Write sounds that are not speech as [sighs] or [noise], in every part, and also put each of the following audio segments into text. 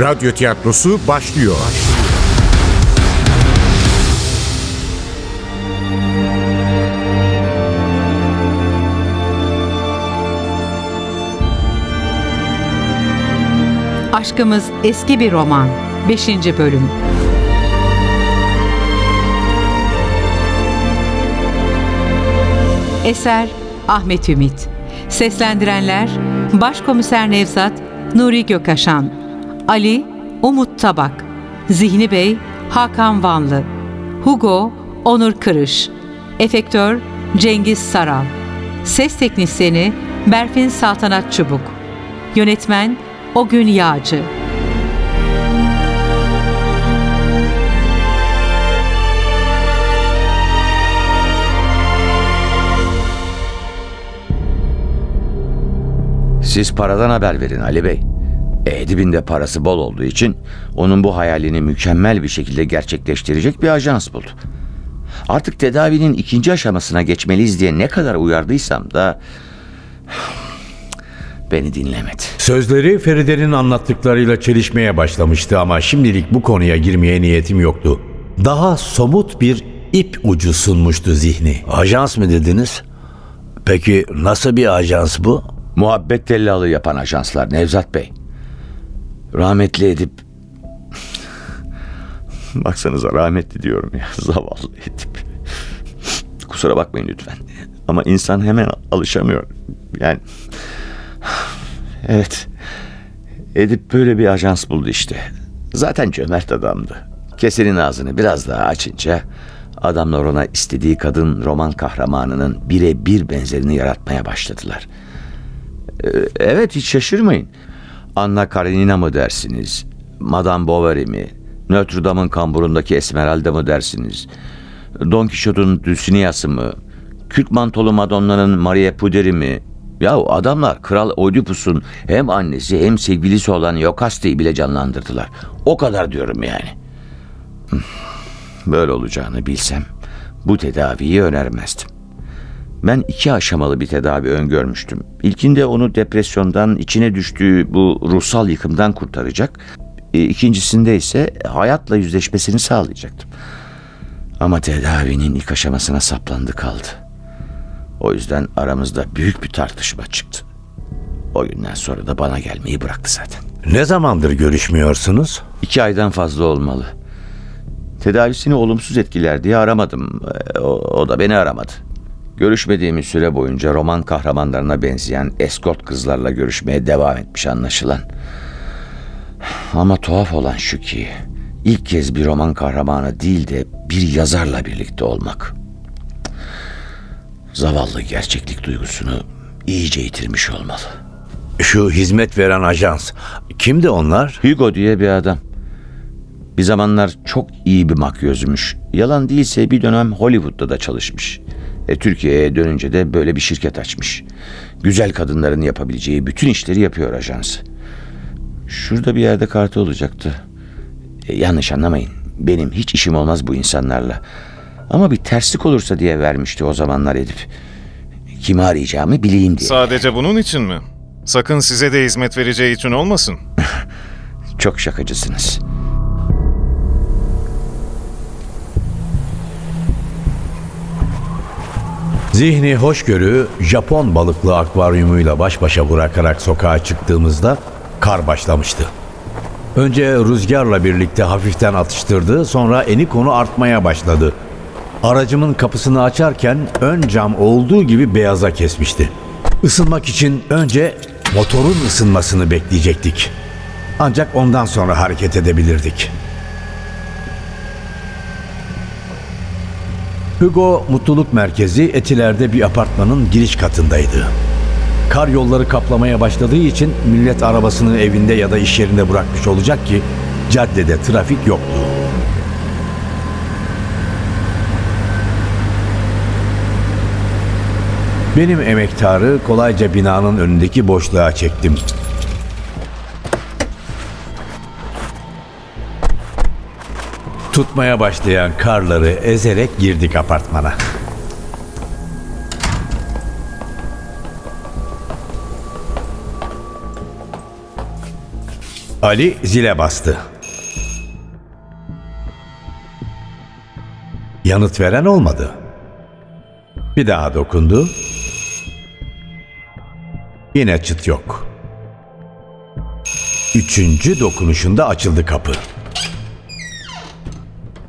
Radyo tiyatrosu başlıyor. Aşkımız eski bir roman. 5. bölüm. Eser Ahmet Ümit. Seslendirenler Başkomiser Nevzat Nuri Gökaşan, Ali Umut Tabak, Zihni Bey Hakan Vanlı, Hugo Onur Kırış, Efektör Cengiz Saral, Ses Teknisyeni Berfin Saltanat Çubuk, Yönetmen Ogün Yağcı. Siz paradan haber verin Ali Bey. Edip'in de parası bol olduğu için onun bu hayalini mükemmel bir şekilde gerçekleştirecek bir ajans buldu. Artık tedavinin ikinci aşamasına geçmeliyiz diye ne kadar uyardıysam da [sighs] beni dinlemedi. Sözleri Feride'nin anlattıklarıyla çelişmeye başlamıştı ama şimdilik bu konuya girmeye niyetim yoktu. Daha somut bir ip ucu sunmuştu zihni. Ajans mı dediniz? Peki nasıl bir ajans bu? Muhabbet tellallığı yapan ajanslar Nevzat Bey. Rahmetli Edip... [laughs] Baksanıza rahmetli diyorum ya [laughs] zavallı Edip. Kusura bakmayın lütfen. Ama insan hemen alışamıyor. Yani... [sighs] Evet. Edip böyle bir ajans buldu işte. Zaten cömert adamdı. Kesenin ağzını biraz daha açınca adamlar ona istediği kadın roman kahramanının birebir benzerini yaratmaya başladılar. Ee, Evet hiç şaşırmayın. Anna Karenina mı dersiniz? Madame Bovary mi? Notre Dame'ın kamburundaki Esmeralda mı dersiniz? Don Quixote'un Dulcinea'sı mı? Kürk mantolu Madonna'nın Maria Puderi mi? Ya adamlar Kral Oedipus'un hem annesi hem sevgilisi olan Yokaste'yi bile canlandırdılar. O kadar diyorum yani. Böyle olacağını bilsem bu tedaviyi önermezdim. Ben iki aşamalı bir tedavi öngörmüştüm. İlkinde onu depresyondan, içine düştüğü bu ruhsal yıkımdan kurtaracak. E, İkincisinde ise hayatla yüzleşmesini sağlayacaktım. Ama tedavinin ilk aşamasına saplandı kaldı. O yüzden aramızda büyük bir tartışma çıktı. O günden sonra da bana gelmeyi bıraktı zaten. Ne zamandır görüşmüyorsunuz? İki aydan fazla olmalı. Tedavisini olumsuz etkiler diye aramadım. E, O, o da beni aramadı. Görüşmediğimiz süre boyunca roman kahramanlarına benzeyen eskort kızlarla görüşmeye devam etmiş anlaşılan. Ama tuhaf olan şu ki ilk kez bir roman kahramanı değil de bir yazarla birlikte olmak. Zavallı gerçeklik duygusunu iyice yitirmiş olmalı. Şu hizmet veren ajans. Kimdi onlar? Hugo diye bir adam. Bir zamanlar çok iyi bir makyözmüş. Yalan değilse bir dönem Hollywood'da da çalışmış. E, Türkiye'ye dönünce de böyle bir şirket açmış. Güzel kadınların yapabileceği bütün işleri yapıyor ajans. Şurada bir yerde kartı olacaktı. E, yanlış anlamayın. Benim hiç işim olmaz bu insanlarla. Ama bir terslik olursa diye vermişti o zamanlar Edip. Kimi arayacağımı bileyim diye. Sadece bunun için mi? Sakın size de hizmet vereceği için olmasın. [laughs] Çok şakacısınız. Zihni hoşgörü Japon balıklı akvaryumuyla baş başa bırakarak sokağa çıktığımızda kar başlamıştı. Önce rüzgarla birlikte hafiften atıştırdı, sonra eni konu artmaya başladı. Aracımın kapısını açarken ön cam olduğu gibi beyaza kesmişti. Isınmak için önce motorun ısınmasını bekleyecektik. Ancak ondan sonra hareket edebilirdik. Hugo Mutluluk Merkezi Etiler'de bir apartmanın giriş katındaydı. Kar yolları kaplamaya başladığı için millet arabasını evinde ya da iş yerinde bırakmış olacak ki caddede trafik yoktu. Benim emektarı kolayca binanın önündeki boşluğa çektim. Tutmaya başlayan karları ezerek girdik apartmana. Ali zile bastı. Yanıt veren olmadı. Bir daha dokundu. Yine çıt yok. Üçüncü dokunuşunda açıldı kapı.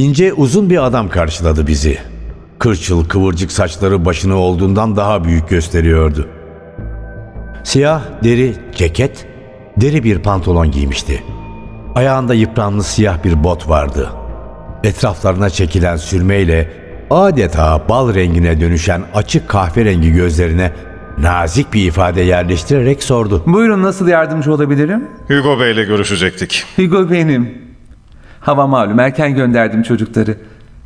İnce uzun bir adam karşıladı bizi. Kırçıl kıvırcık saçları başını olduğundan daha büyük gösteriyordu. Siyah deri ceket, deri bir pantolon giymişti. Ayağında yıpranmış siyah bir bot vardı. Etraflarına çekilen sürmeyle adeta bal rengine dönüşen açık kahverengi gözlerine nazik bir ifade yerleştirerek sordu. Buyurun nasıl yardımcı olabilirim? Hugo Bey'le görüşecektik. Hugo benim. Hava malum erken gönderdim çocukları.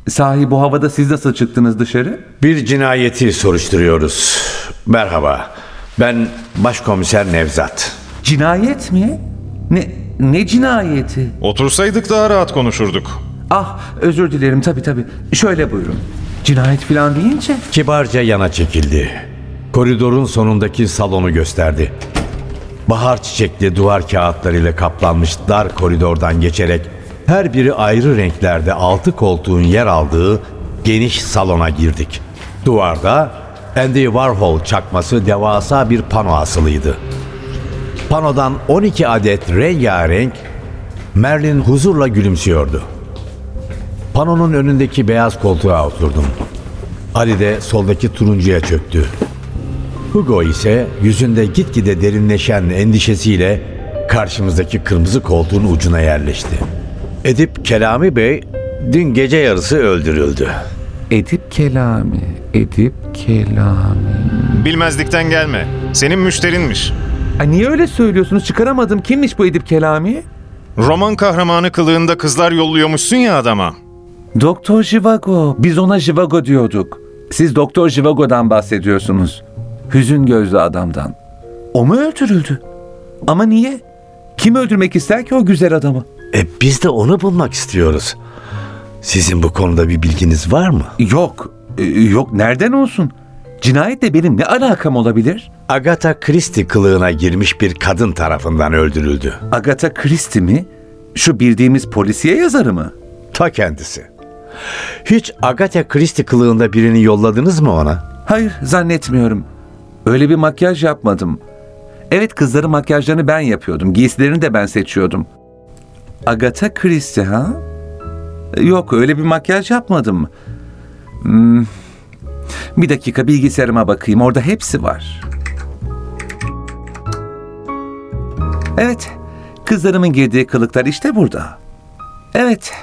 Sahi bu havada siz nasıl çıktınız dışarı? Bir cinayeti soruşturuyoruz. Merhaba. Ben Başkomiser Nevzat. Cinayet mi? Ne, ne cinayeti? Otursaydık daha rahat konuşurduk. Ah özür dilerim tabii tabii. Şöyle buyurun. Cinayet falan deyince Kibarca yana çekildi. Koridorun sonundaki salonu gösterdi. Bahar çiçekli duvar kağıtlarıyla kaplanmış dar koridordan geçerek her biri ayrı renklerde altı koltuğun yer aldığı geniş salona girdik. Duvarda Andy Warhol çakması devasa bir pano asılıydı. Panodan 12 adet rengarenk Merlin huzurla gülümsüyordu. Panonun önündeki beyaz koltuğa oturdum. Ali de soldaki turuncuya çöktü. Hugo ise yüzünde gitgide derinleşen endişesiyle karşımızdaki kırmızı koltuğun ucuna yerleşti. Edip Kelami Bey dün gece yarısı öldürüldü. Edip Kelami, Edip Kelami. Bilmezlikten gelme. Senin müşterinmiş. Ay niye öyle söylüyorsunuz? Çıkaramadım. Kimmiş bu Edip Kelami? Roman kahramanı kılığında kızlar yolluyormuşsun ya adama. Doktor Jivago. Biz ona Jivago diyorduk. Siz Doktor Jivago'dan bahsediyorsunuz. Hüzün gözlü adamdan. O mu öldürüldü? Ama niye? Kim öldürmek ister ki o güzel adamı? E biz de onu bulmak istiyoruz. Sizin bu konuda bir bilginiz var mı? Yok. e, Yok nereden olsun? Cinayetle benim ne alakam olabilir? Agatha Christie kılığına girmiş bir kadın tarafından öldürüldü. Agatha Christie mi? Şu bildiğimiz polisiye yazarı mı? Ta kendisi. Hiç Agatha Christie kılığında birini yolladınız mı ona? Hayır zannetmiyorum. Öyle bir makyaj yapmadım. Evet kızların makyajlarını ben yapıyordum. Giysilerini de ben seçiyordum. Agatha Christie ha? Yok öyle bir makyaj yapmadım. Hmm. Bir dakika bilgisayarıma bakayım. Orada hepsi var. Evet. Kızlarımın girdiği kılıklar işte burada. Evet.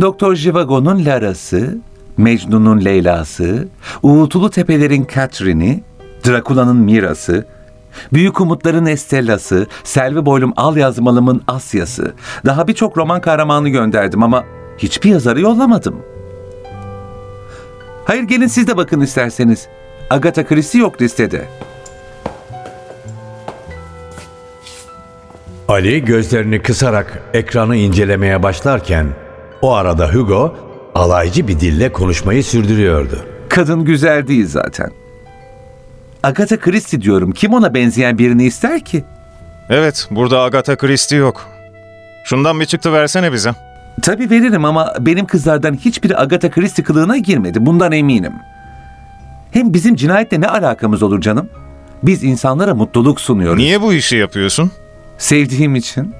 Doktor Jivago'nun Lara'sı, Mecnun'un Leyla'sı, Uğultulu Tepelerin Catherine'i, Drakula'nın Mira'sı, Büyük Umutların Estella'sı, Selvi Boylum Al Yazmalım'ın Asya'sı. Daha birçok roman kahramanı gönderdim ama hiçbir yazarı yollamadım. Hayır gelin siz de bakın isterseniz. Agatha Christie yok listede. Ali gözlerini kısarak ekranı incelemeye başlarken o arada Hugo alaycı bir dille konuşmayı sürdürüyordu. Kadın güzel değil zaten. Agatha Christie diyorum. Kim ona benzeyen birini ister ki? Evet, burada Agatha Christie yok. Şundan bir çıktı versene bize. Tabii veririm ama benim kızlardan hiçbiri Agatha Christie kılığına girmedi. Bundan eminim. Hem bizim cinayetle ne alakamız olur canım? Biz insanlara mutluluk sunuyoruz. Niye bu işi yapıyorsun? Sevdiğim için.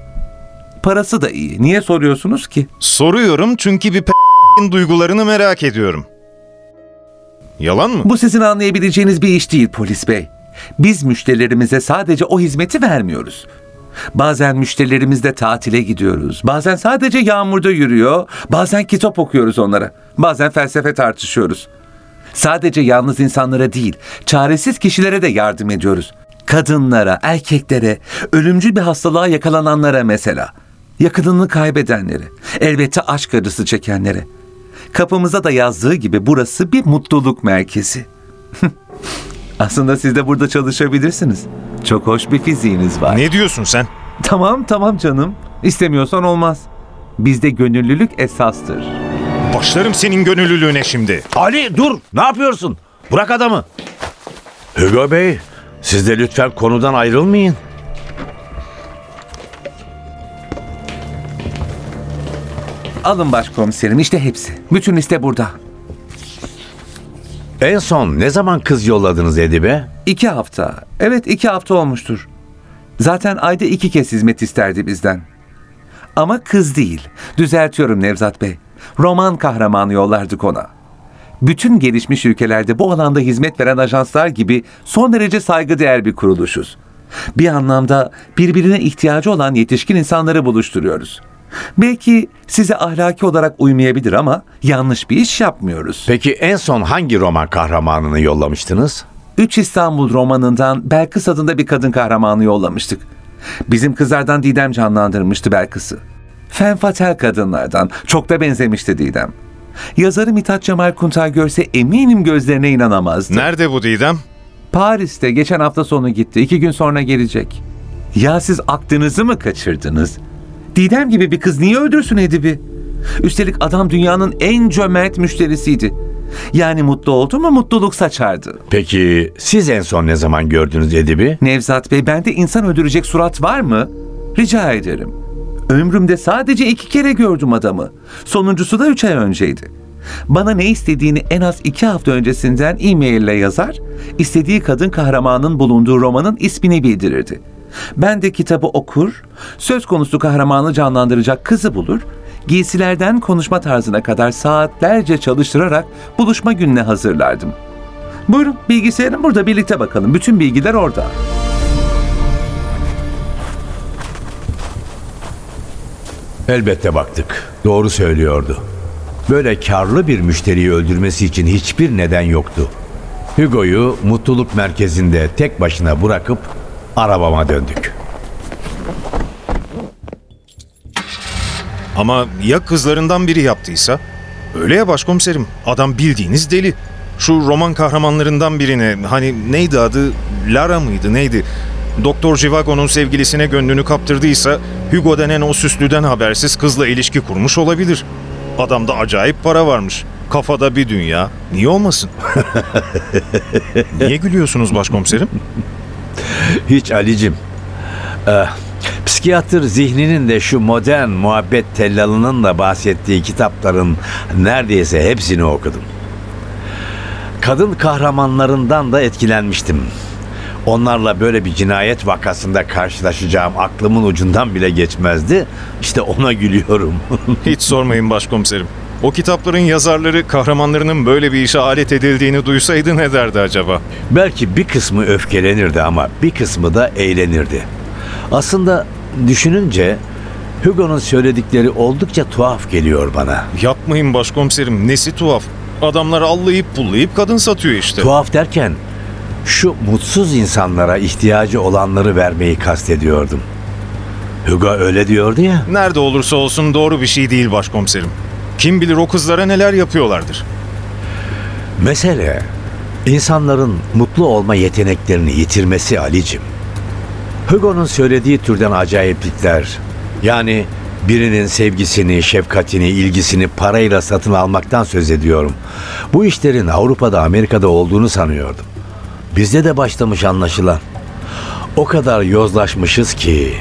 Parası da iyi. Niye soruyorsunuz ki? Soruyorum çünkü bir p***in duygularını merak ediyorum. Yalan mı? Bu sizin anlayabileceğiniz bir iş değil polis bey. Biz müşterilerimize sadece o hizmeti vermiyoruz. Bazen müşterilerimizle tatile gidiyoruz. Bazen sadece yağmurda yürüyor. Bazen kitap okuyoruz onlara. Bazen felsefe tartışıyoruz. Sadece yalnız insanlara değil, çaresiz kişilere de yardım ediyoruz. Kadınlara, erkeklere, ölümcül bir hastalığa yakalananlara mesela. Yakınını kaybedenlere, elbette aşk acısı çekenlere. Kapımıza da yazdığı gibi burası bir mutluluk merkezi. [laughs] Aslında siz de burada çalışabilirsiniz. Çok hoş bir fiziğiniz var. Ne diyorsun sen? Tamam tamam canım. İstemiyorsan olmaz. Bizde gönüllülük esastır. Başlarım senin gönüllülüğüne şimdi. Ali dur ne yapıyorsun? Bırak adamı. Hugo Bey, siz de lütfen konudan ayrılmayın. Alın başkomiserim işte hepsi. Bütün liste burada. En son ne zaman kız yolladınız Edibe? İki hafta. Evet iki hafta olmuştur. Zaten ayda iki kez hizmet isterdi bizden. Ama kız değil. Düzeltiyorum Nevzat Bey. Roman kahramanı yollardık ona. Bütün gelişmiş ülkelerde bu alanda hizmet veren ajanslar gibi son derece saygıdeğer bir kuruluşuz. Bir anlamda birbirine ihtiyacı olan yetişkin insanları buluşturuyoruz. Belki size ahlaki olarak uymayabilir ama yanlış bir iş yapmıyoruz. Peki en son hangi roman kahramanını yollamıştınız? 3 İstanbul romanından Belkıs adında bir kadın kahramanı yollamıştık. Bizim kızlardan Didem canlandırmıştı Belkıs'ı. Fen fatal kadınlardan. Çok da benzemişti Didem. Yazarı Mithat Cemal Kuntay görse eminim gözlerine inanamazdı. Nerede bu Didem? Paris'te geçen hafta sonu gitti. İki gün sonra gelecek. Ya siz aklınızı mı kaçırdınız? Didem gibi bir kız niye öldürsün Edip'i? Üstelik adam dünyanın en cömert müşterisiydi. Yani mutlu oldu mu mutluluk saçardı. Peki siz en son ne zaman gördünüz Edip'i? Nevzat Bey bende insan öldürecek surat var mı? Rica ederim. Ömrümde sadece iki kere gördüm adamı. Sonuncusu da üç ay önceydi. Bana ne istediğini en az iki hafta öncesinden e-mail ile yazar, istediği kadın kahramanın bulunduğu romanın ismini bildirirdi. Ben de kitabı okur, söz konusu kahramanı canlandıracak kızı bulur, giysilerden konuşma tarzına kadar saatlerce çalıştırarak buluşma gününe hazırlardım. Buyurun bilgisayarım burada birlikte bakalım. Bütün bilgiler orada. Elbette baktık. Doğru söylüyordu. Böyle karlı bir müşteriyi öldürmesi için hiçbir neden yoktu. Hugo'yu mutluluk merkezinde tek başına bırakıp arabama döndük. Ama ya kızlarından biri yaptıysa? Öyle ya başkomiserim. Adam bildiğiniz deli. Şu roman kahramanlarından birine hani neydi adı? Lara mıydı neydi? Doktor Jivago'nun sevgilisine gönlünü kaptırdıysa Hugo denen o süslüden habersiz kızla ilişki kurmuş olabilir. Adamda acayip para varmış. Kafada bir dünya. Niye olmasın? [laughs] Niye gülüyorsunuz başkomiserim? Hiç Ali'cim. Ee, psikiyatr zihninin de şu modern muhabbet tellalının da bahsettiği kitapların neredeyse hepsini okudum. Kadın kahramanlarından da etkilenmiştim. Onlarla böyle bir cinayet vakasında karşılaşacağım aklımın ucundan bile geçmezdi. İşte ona gülüyorum. [laughs] Hiç sormayın başkomiserim. O kitapların yazarları kahramanlarının böyle bir işe alet edildiğini duysaydı ne derdi acaba? Belki bir kısmı öfkelenirdi ama bir kısmı da eğlenirdi. Aslında düşününce Hugo'nun söyledikleri oldukça tuhaf geliyor bana. Yapmayın başkomiserim nesi tuhaf. Adamlar allayıp pullayıp kadın satıyor işte. Tuhaf derken şu mutsuz insanlara ihtiyacı olanları vermeyi kastediyordum. Hugo öyle diyordu ya. Nerede olursa olsun doğru bir şey değil başkomiserim. Kim bilir o kızlara neler yapıyorlardır. Mesele insanların mutlu olma yeteneklerini yitirmesi Ali'cim. Hugo'nun söylediği türden acayiplikler yani birinin sevgisini, şefkatini, ilgisini parayla satın almaktan söz ediyorum. Bu işlerin Avrupa'da, Amerika'da olduğunu sanıyordum. Bizde de başlamış anlaşılan. O kadar yozlaşmışız ki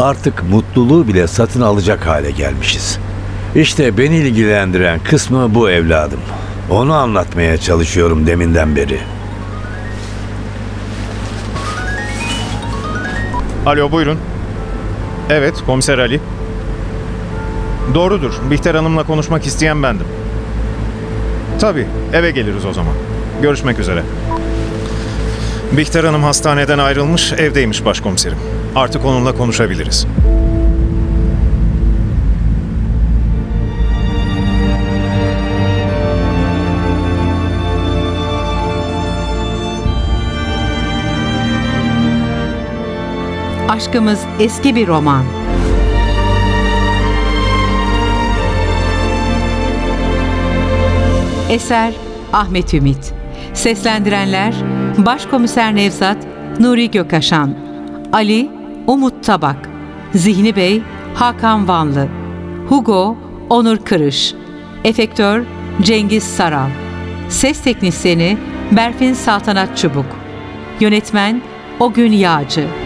artık mutluluğu bile satın alacak hale gelmişiz. İşte beni ilgilendiren kısmı bu evladım. Onu anlatmaya çalışıyorum deminden beri. Alo buyurun. Evet komiser Ali. Doğrudur. Bihter Hanım'la konuşmak isteyen bendim. Tabii eve geliriz o zaman. Görüşmek üzere. Bihter Hanım hastaneden ayrılmış, evdeymiş başkomiserim. Artık onunla konuşabiliriz. Aşkımız eski bir roman. Eser Ahmet Ümit. Seslendirenler Başkomiser Nevzat Nuri Gökaşan. Ali Umut Tabak. Zihni Bey Hakan Vanlı. Hugo Onur Kırış. Efektör Cengiz Saral. Ses teknisyeni Berfin Saltanat Çubuk. Yönetmen Ogün Yağcı.